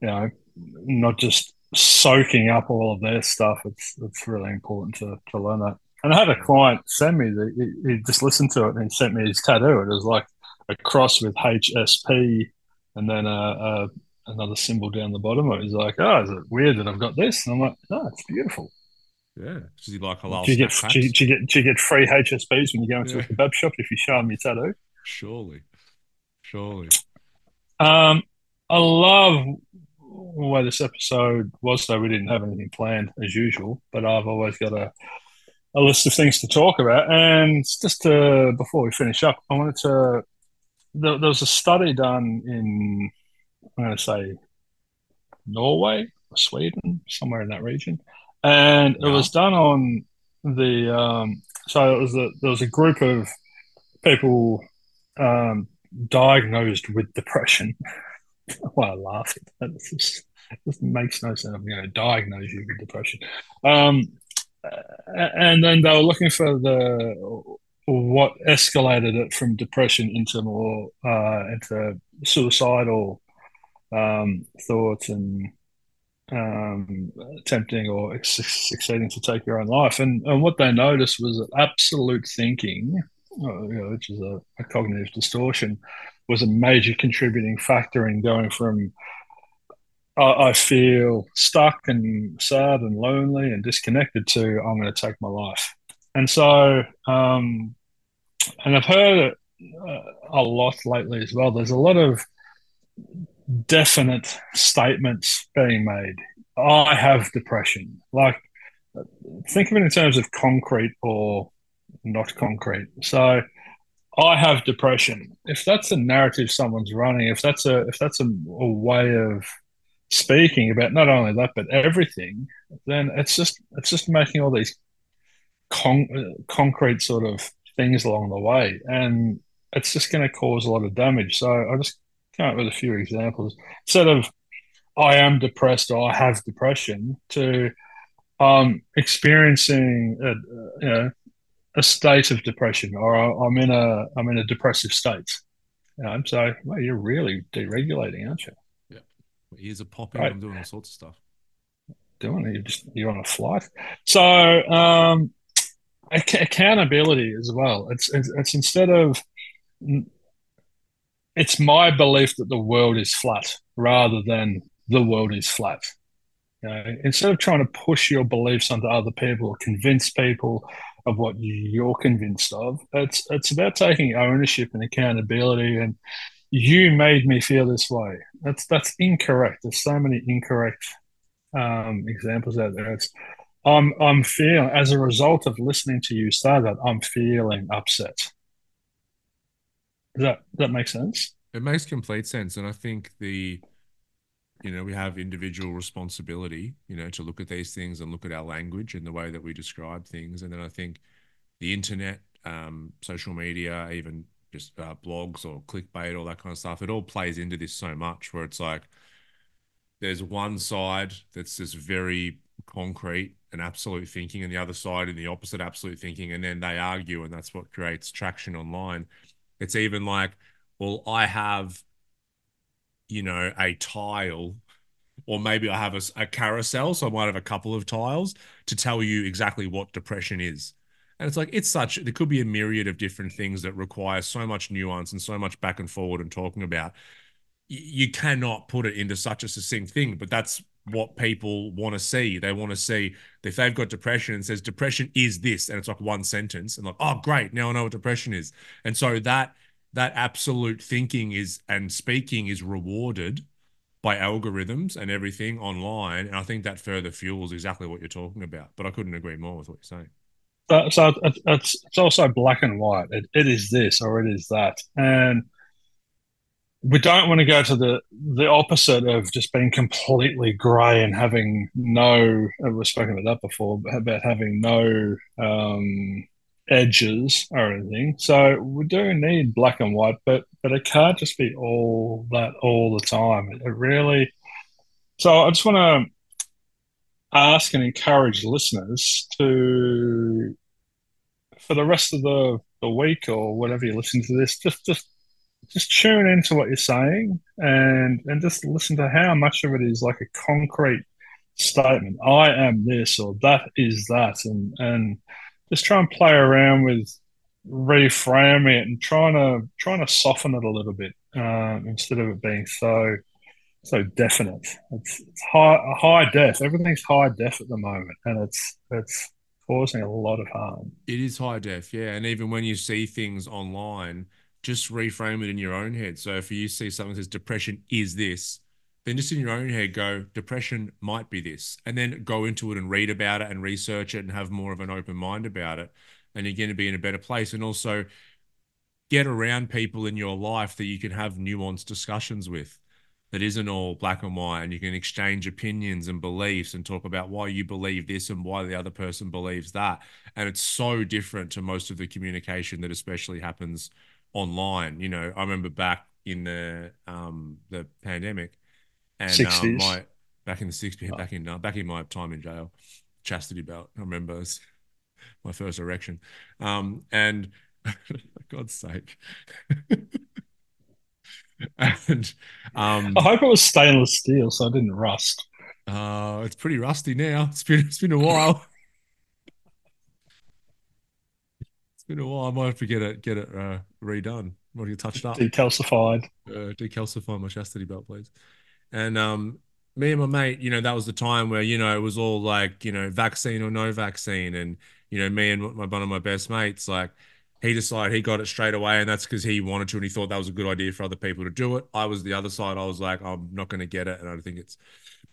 you know, not just soaking up all of their stuff. It's it's really important to, to learn that. And I had a client send me the he, he just listened to it and he sent me his tattoo. It was like a cross with HSP and then a, a another symbol down the bottom. It was like, oh, is it weird that I've got this? And I'm like, no, it's beautiful. Yeah, does he like halal? Do you get do you, do you, get do you get free HSPs when you go into yeah. a kebab shop if you show them your tattoo? Surely, surely. Um, I love the way this episode was. Though we didn't have anything planned as usual, but I've always got a a list of things to talk about. And just to before we finish up, I wanted to. There, there was a study done in I'm going to say Norway or Sweden, somewhere in that region, and it was done on the. Um, so it was a, there was a group of people um, diagnosed with depression why I laugh at that. It just, just makes no sense. I'm going to diagnose you with depression. Um, and then they were looking for the what escalated it from depression into more uh, into suicidal um, thoughts and um, attempting or succeeding to take your own life. And, and what they noticed was that absolute thinking, know, which is a, a, cognitive distortion, was a major contributing factor in going from I, I feel stuck and sad and lonely and disconnected to I'm going to take my life. And so, um, and I've heard it uh, a lot lately as well. There's a lot of definite statements being made. I have depression. Like, think of it in terms of concrete or not concrete. So, I have depression. If that's a narrative someone's running, if that's a if that's a, a way of speaking about not only that but everything, then it's just it's just making all these con- concrete sort of things along the way, and it's just going to cause a lot of damage. So I just come up with a few examples instead of I am depressed or I have depression to um, experiencing a, you know a state of depression or I'm in a I'm in a depressive state. You know, so well, you're really deregulating, aren't you? Yeah, ears are popping. Right. I'm doing all sorts of stuff. Doing it. You're just you're on a flight. So um, accountability as well. It's, it's it's instead of it's my belief that the world is flat rather than the world is flat. You know, instead of trying to push your beliefs onto other people or convince people of what you're convinced of, it's it's about taking ownership and accountability. And you made me feel this way. That's that's incorrect. There's so many incorrect um, examples out there. It's I'm I'm feeling as a result of listening to you say that I'm feeling upset. Does that does that make sense? It makes complete sense, and I think the you know we have individual responsibility you know to look at these things and look at our language and the way that we describe things, and then I think the internet, um, social media, even just uh, blogs or clickbait, all that kind of stuff, it all plays into this so much where it's like there's one side that's just very concrete and absolute thinking and the other side in the opposite absolute thinking and then they argue and that's what creates traction online it's even like well i have you know a tile or maybe i have a, a carousel so i might have a couple of tiles to tell you exactly what depression is. And it's like it's such there could be a myriad of different things that require so much nuance and so much back and forward and talking about. You cannot put it into such a succinct thing but that's what people want to see. They want to see if they've got depression and says depression is this, and it's like one sentence, and like, oh great, now I know what depression is. And so that that absolute thinking is and speaking is rewarded by algorithms and everything online. And I think that further fuels exactly what you're talking about. But I couldn't agree more with what you're saying. Uh, so, so it's, it's also black and white. It, it is this or it is that. And we don't want to go to the the opposite of just being completely grey and having no. We've spoken about that before, about having no um, edges or anything. So we do need black and white, but but it can't just be all that all the time. It, it really. So I just want to ask and encourage listeners to, for the rest of the the week or whatever you listen to this, just just just tune into what you're saying and and just listen to how much of it is like a concrete statement. I am this or that is that, and and just try and play around with reframing it and trying to trying to soften it a little bit um, instead of it being so so definite. It's, it's high high def. Everything's high def at the moment, and it's it's causing a lot of harm. It is high def, yeah. And even when you see things online just reframe it in your own head. So if you see something that says depression is this, then just in your own head go, depression might be this. And then go into it and read about it and research it and have more of an open mind about it. And you're going to be in a better place. And also get around people in your life that you can have nuanced discussions with that isn't all black and white and you can exchange opinions and beliefs and talk about why you believe this and why the other person believes that and it's so different to most of the communication that especially happens online. You know, I remember back in the um the pandemic, and um, 60s. my back in the sixties, back in uh, back in my time in jail, chastity belt. I remember it was my first erection, um, and for God's sake. and um, I hope it was stainless steel so it didn't rust. uh, it's pretty rusty now. It's been it's been a while. It's been a while. I might have to get it get it uh, redone. Might get touched up. Decalcified. Uh, decalcify my chastity belt, please. And um, me and my mate, you know, that was the time where you know it was all like you know vaccine or no vaccine, and you know me and my one of my best mates, like he decided he got it straight away, and that's because he wanted to, and he thought that was a good idea for other people to do it. I was the other side. I was like, I'm not going to get it, and I think it's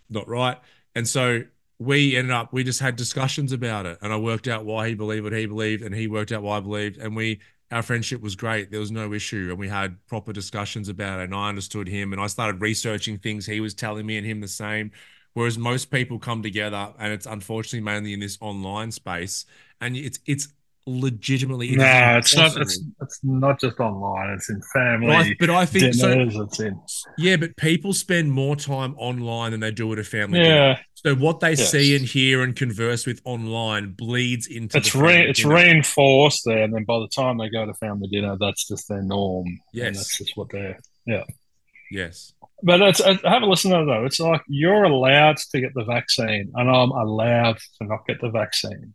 not right. And so we ended up, we just had discussions about it, and I worked out why he believed what he believed, and he worked out why I believed, and we our friendship was great. There was no issue, and we had proper discussions about it. And I understood him, and I started researching things he was telling me, and him the same. Whereas most people come together, and it's unfortunately mainly in this online space, and it's it's legitimately. no, it's not. It's, it's not just online. It's in family. But I, but I think dinners, so. It's in. Yeah, but people spend more time online than they do at a family. Yeah. Dinner. So what they Yes. see and hear and converse with online bleeds into. It's the re- it's dinner. reinforced there, and then by the time they go to family dinner, that's just their norm. Yes. and that's just what they're. Yeah. Yes. But it's, I have a listen to that though. It's like you're allowed to get the vaccine, and I'm allowed to not get the vaccine.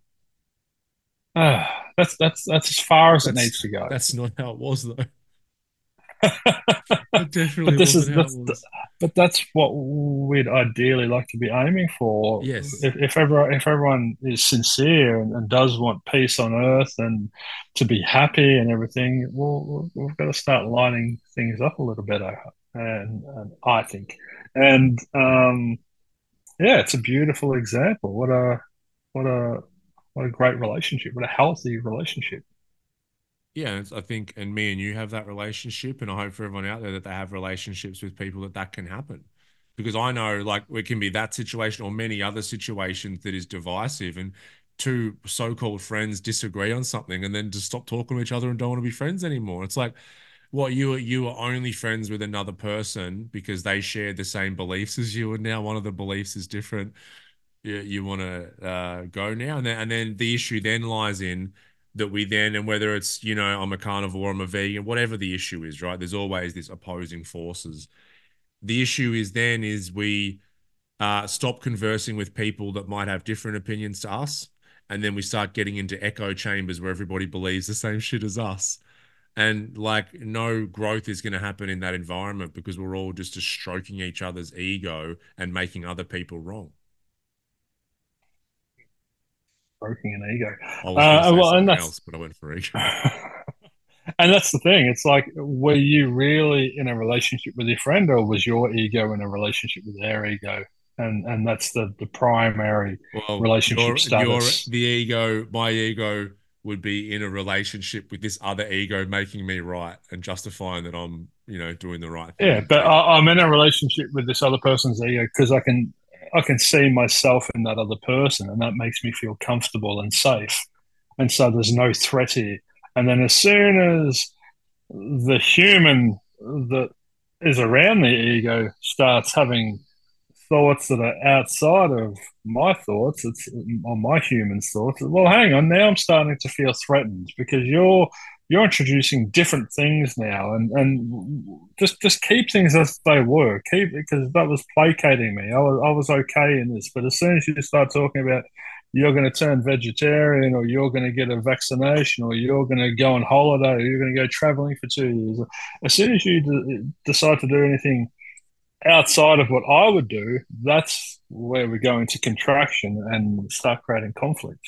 Ah, that's that's that's as far as it That's- needs to go. That's not how it was though. It definitely But this is- it that's was. But that's what we'd ideally like to be aiming for. Yes. If, if everyone if everyone is sincere and, and does want peace on earth and to be happy and everything, well, we've got to start lining things up a little better. And, and I think, and um, yeah, it's a beautiful example. What a what a what a great relationship. What a healthy relationship. Yeah, I think, and me and you have that relationship, and I hope for everyone out there that they have relationships with people that that can happen, because I know like it can be that situation or many other situations that is divisive, and two so-called friends disagree on something, and then just stop talking to each other and don't want to be friends anymore. It's like, what you you are only friends with another person because they shared the same beliefs as you, and now one of the beliefs is different. You, you want to uh, go now, and then and then the issue then lies in that we then and whether it's you know I'm a carnivore, I'm a vegan, whatever the issue is, right? There's always this opposing forces. The issue is then is we uh, stop conversing with people that might have different opinions to us, and then we start getting into echo chambers where everybody believes the same shit as us. And like no growth is going to happen in that environment because we're all just, just stroking each other's ego and making other people wrong. Broken an ego. I was Uh, well, and that's- else, but I went for ego. and that's the thing. It's like, were you really in a relationship with your friend, or was your ego in a relationship with their ego? And and that's the the primary. Well, relationship your, status. Your, the ego, my ego would be in a relationship with this other ego making me right and justifying that I'm, you know, doing the right thing. Yeah, but I, I'm in a relationship with this other person's ego because I can I can see myself in that other person, and that makes me feel comfortable and safe. And so there's no threat here. And then as soon as the human that is around the ego starts having thoughts that are outside of my thoughts, it's on my human's thoughts. Well, hang on, now I'm starting to feel threatened because you're you're introducing different things now, and and just just keep things as they were. Keep because that was placating me. I was I was okay in this, but as soon as you start talking about you're going to turn vegetarian, or you're going to get a vaccination, or you're going to go on holiday, or you're going to go traveling for two years, as soon as you d- decide to do anything outside of what I would do, that's where we go into contraction and start creating conflict.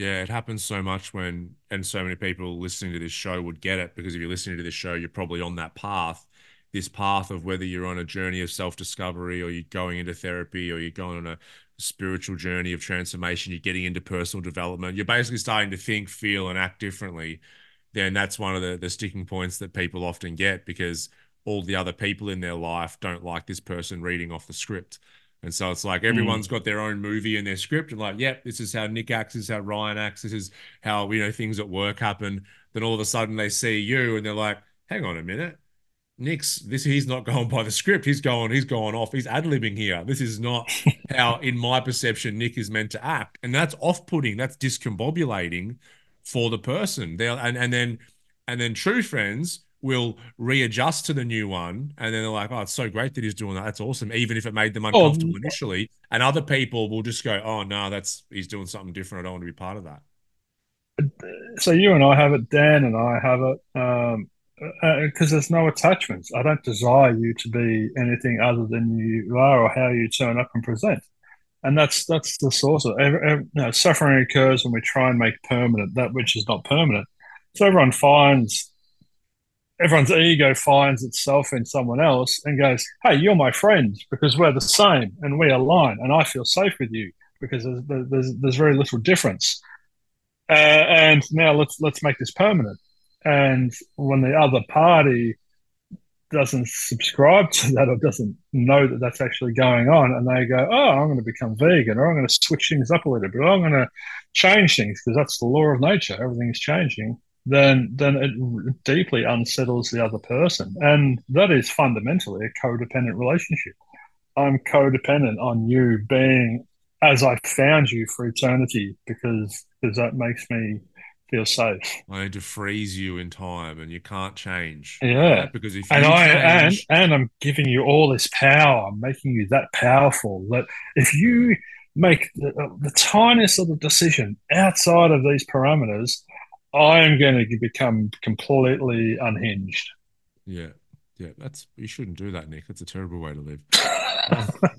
Yeah, it happens so much when, and so many people listening to this show would get it because if you're listening to this show, you're probably on that path, this path of whether you're on a journey of self discovery or you're going into therapy or you're going on a spiritual journey of transformation, you're getting into personal development, you're basically starting to think, feel, and act differently. Then that's one of the, the sticking points that people often get because all the other people in their life don't like this person reading off the script. And so it's like hmm. everyone's got their own movie and their script, and like, yep, this is how Nick acts, this is how Ryan acts, this is how you know things at work happen. Then all of a sudden they see you and they're like, hang on a minute, Nick's this he's not going by the script. He's going, he's going off. He's ad libbing here. This is not how, in my perception, Nick is meant to act, and that's off putting. That's discombobulating for the person. They and and then and then true friends will readjust to the new one, and then they're like, "Oh, it's so great that he's doing that. That's awesome," even if it made them oh, uncomfortable oh, initially. And other people will just go, "Oh no, that's he's doing something different. I don't want to be part of that." So you and I have it. Dan and I have it. Um, because uh, there's no attachments. I don't desire you to be anything other than you are or how you turn up and present. And that's that's the source of every, every, you know, suffering occurs when we try and make permanent that which is not permanent. So everyone finds everyone's ego finds itself in someone else and goes, "Hey, you're my friend because we're the same and we align, and I feel safe with you because there's there's, there's very little difference." Uh, and now let's let's make this permanent and when the other party doesn't subscribe to that or doesn't know that that's actually going on, and they go, "Oh, I'm going to become vegan, or I'm going to switch things up a little bit, or I'm going to change things because that's the law of nature. Everything is changing." Then, then it deeply unsettles the other person, and that is fundamentally a codependent relationship. I'm codependent on you being as I found you for eternity because because that makes me feel safe. I need to freeze you in time, and you can't change. Yeah, right? because if and I change... and and I'm giving you all this power. I'm making you that powerful that if you make the, the tiniest little decision outside of these parameters, I am going to become completely unhinged. Yeah, yeah, that's you shouldn't do that, Nick. That's a terrible way to live.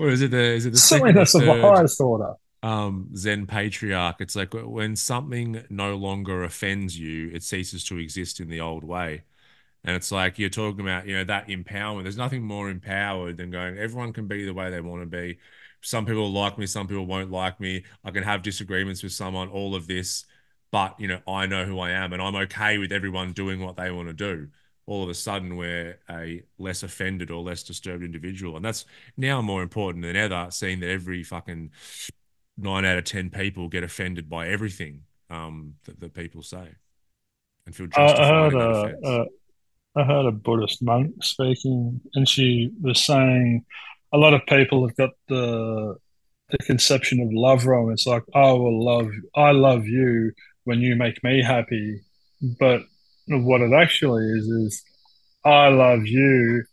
or is it the is it the certainly that's the highest order? um, Zen patriarch. It's like when something no longer offends you, it ceases to exist in the old way. And it's like you're talking about, you know, that empowerment. There's nothing more empowered than going, everyone can be the way they want to be. Some people like me, some people won't like me. I can have disagreements with someone, all of this, but, you know, I know who I am and I'm okay with everyone doing what they want to do. All of a sudden, we're a less offended or less disturbed individual. And that's now more important than ever, seeing that every fucking nine out of ten people get offended by everything um, that, that people say and feel justified. I heard, a, a, I heard a Buddhist monk speaking, and she was saying a lot of people have got the the conception of love wrong. It's like I will love, I love you when you make me happy, but what it actually is is I love you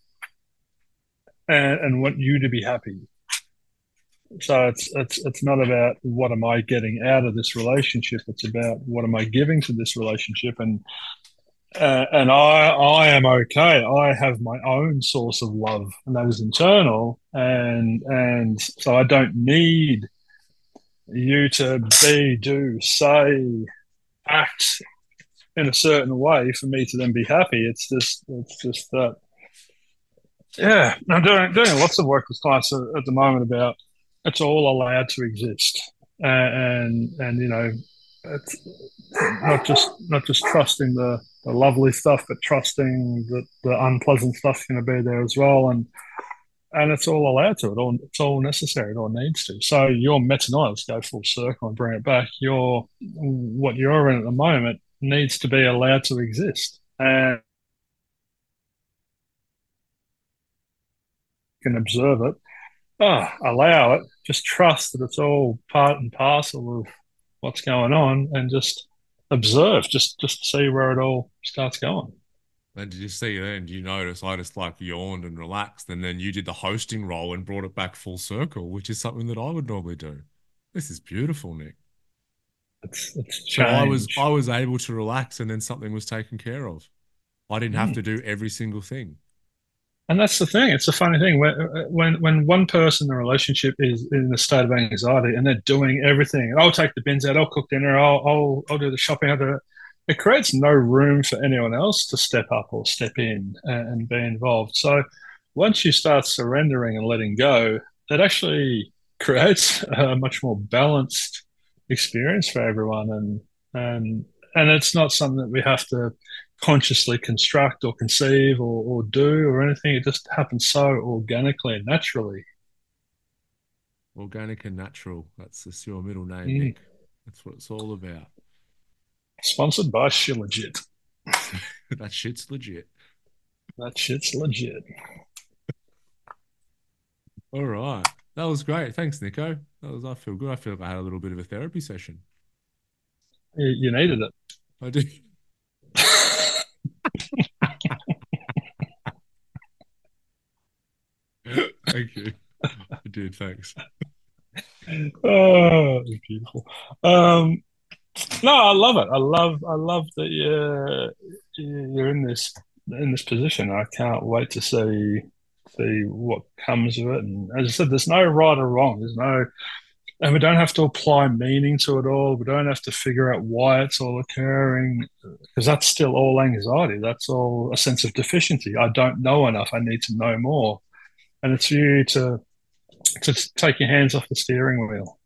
and, and want you to be happy so it's it's it's not about what am I getting out of this relationship. It's about what am I giving to this relationship, and uh, and I I am okay. I have my own source of love, and that is internal, and and so I don't need you to be, do, say, act in a certain way for me to then be happy. It's just it's just that. Yeah, I'm doing doing lots of work with clients at the moment about it's all allowed to exist, uh, and and you know, it's not just not just trusting the, the lovely stuff, but trusting that the unpleasant stuff's going to be there as well, and and it's all allowed to. It all it's all necessary. It all needs to. So your metanoia, go full circle and bring it back. Your what you're in at the moment needs to be allowed to exist, and can observe it oh, allow it. Just trust that it's all part and parcel of what's going on, and just observe. Just just see where it all starts going. And did you see then? You notice I just like yawned and relaxed, and then you did the hosting role and brought it back full circle, which is something that I would normally do. This is beautiful, Nick. It's, it's so I was I was able to relax, and then something was taken care of. I didn't have mm. to do every single thing and that's the thing. It's a funny thing when when when one person in a relationship is in a state of anxiety and they're doing everything. I'll take the bins out. I'll cook dinner. I'll I'll, I'll do the shopping. I'll do it. It creates no room for anyone else to step up or step in and, and be involved. So once you start surrendering and letting go, it actually creates a much more balanced experience for everyone. And and and it's not something that we have to consciously construct or conceive or, or do or anything. It just happens so organically and naturally. Organic and natural. That's just your middle name, mm. Nick. That's what it's all about. Sponsored by Shillegit. that shit's legit. That shit's legit. All right. That was great. Thanks, Nico. That was I feel good. I feel like I had a little bit of a therapy session. You, you needed it. I do. Thank you. I did. Thanks. Oh, beautiful. Um, no, I love it. I love, I love that you're you're in this in this position. I can't wait to see see what comes of it. And as I said, there's no right or wrong. There's no, and we don't have to apply meaning to it all. We don't have to figure out why it's all occurring because that's still all anxiety. That's all a sense of deficiency. I don't know enough. I need to know more. And it's you to to take your hands off the steering wheel.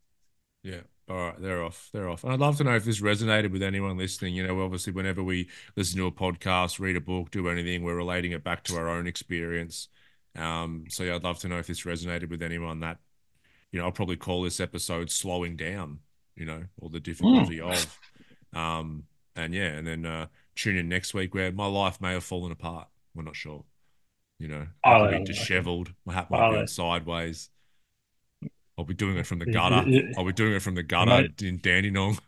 Yeah. All right, they're off. They're off. And I'd love to know if this resonated with anyone listening. You know, obviously, whenever we listen to a podcast, read a book, do anything, we're relating it back to our own experience. Um, so yeah, I'd love to know if this resonated with anyone. That you know, I'll probably call this episode "Slowing Down." You know, or the difficulty mm. of. Um, and yeah, and then uh, tune in next week where my life may have fallen apart. We're not sure. You know, I could be disheveled. My hat might be sideways. I'll be doing it from the gutter. I'll be doing it from the gutter mate, in Dandenong.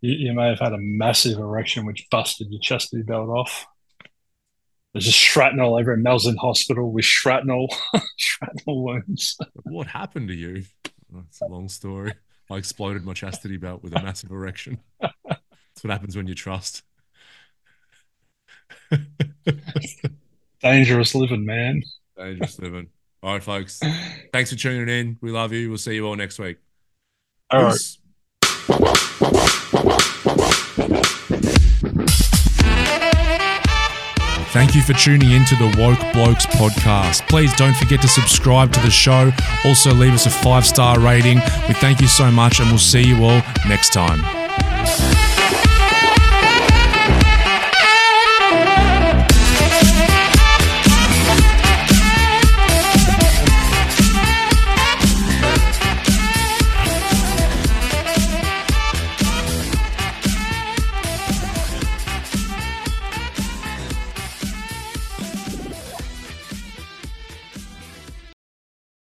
You, you, may have had a massive erection which busted your chastity belt off. There's just shrapnel over in in hospital with shrapnel, shrapnel wounds. What happened to you? It's a long story. I exploded my chastity belt with a massive erection. That's what happens when you trust. Dangerous living, man. Dangerous living. All right, folks. Thanks for tuning in. We love you. We'll see you all next week. All Peace. right. Thank you for tuning in to the Woke Blokes podcast. Please don't forget to subscribe to the show. Also, leave us a five star rating. We thank you so much, and we'll see you all next time.